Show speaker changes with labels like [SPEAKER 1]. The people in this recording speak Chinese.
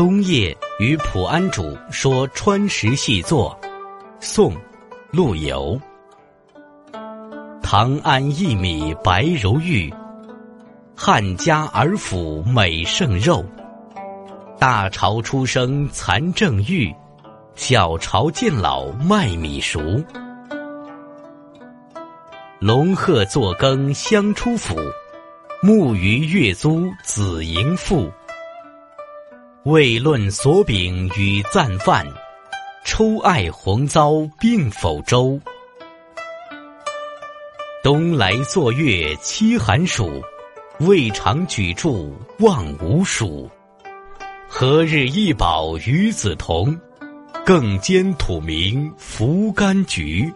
[SPEAKER 1] 冬夜与普安主说川石细作，宋，陆游。唐安一米白如玉，汉家儿妇美胜肉。大朝出生蚕正玉，小朝见老麦米熟。龙鹤作羹香出府，木鱼月租子迎父。未论所秉与暂饭，抽爱红糟并否周？冬来坐月凄寒暑，未尝举箸望无蜀。何日一宝与子同？更兼土名扶柑橘。